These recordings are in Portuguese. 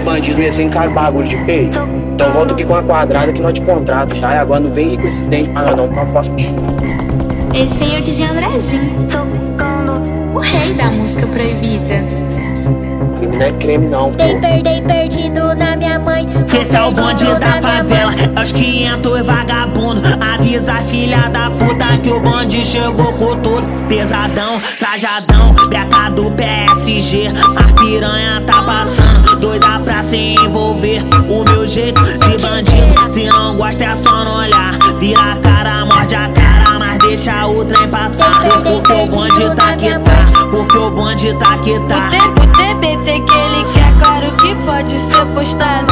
bandido ia sem cara bagulho de peito. Então volta aqui com a quadrada que nós te contrata já. E agora não vem com esses dentes pra nós não, porque eu posso Esse aí é o DJ Andrezinho. O rei da música proibida. Crime não é crime não, pô. Dei, perdei, perdido na minha mãe. Esse é o bonde da favela, é os 500 vagabundo. Avisa a filha da puta que o bonde chegou com tudo. Pesadão, trajadão, beca do PSG. A piranha tá passando, doida pra se envolver. O meu jeito de bandido, se não gosta é só não olhar. Vira a cara, morde a cara, mas deixa o trem passar. Porque o bonde tá que tá, porque o bonde tá que tá. O TBT que ele quer, claro que pode ser postado.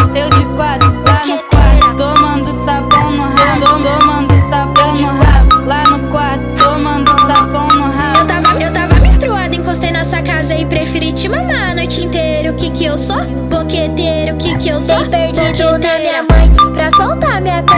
Eu sou? Boqueteiro, o que que eu sou? Dei perdido na minha mãe pra soltar minha perereca.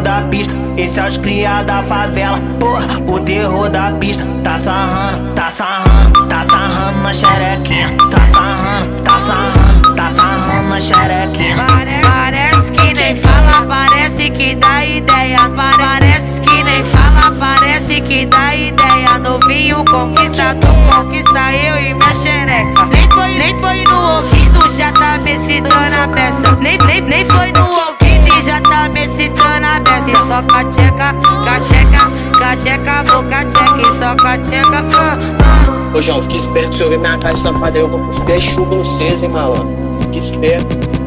Da pista. Esse é os cria da favela, porra, o terror da pista. Tá sarrando, tá sarrando, tá sarrando na xerequinha. Tá sarrando, tá sarrando, tá sarrando na xerequinha. Parece, parece que nem fala, parece que dá ideia. Pare- Parece que nem fala, parece que dá ideia. Novinho conquista, tu conquista eu e minha xereca. Nem foi, nem foi no ouvido, já tá me citando a peça. Nem, nem, nem foi só cateca, cateca, cateca, vou cateca. E só cateca, ah, ah. Ô João, fique esperto se eu ver minha cara estampada aí, eu vou cuspir chuva no vocês, hein, malandro. Fique esperto.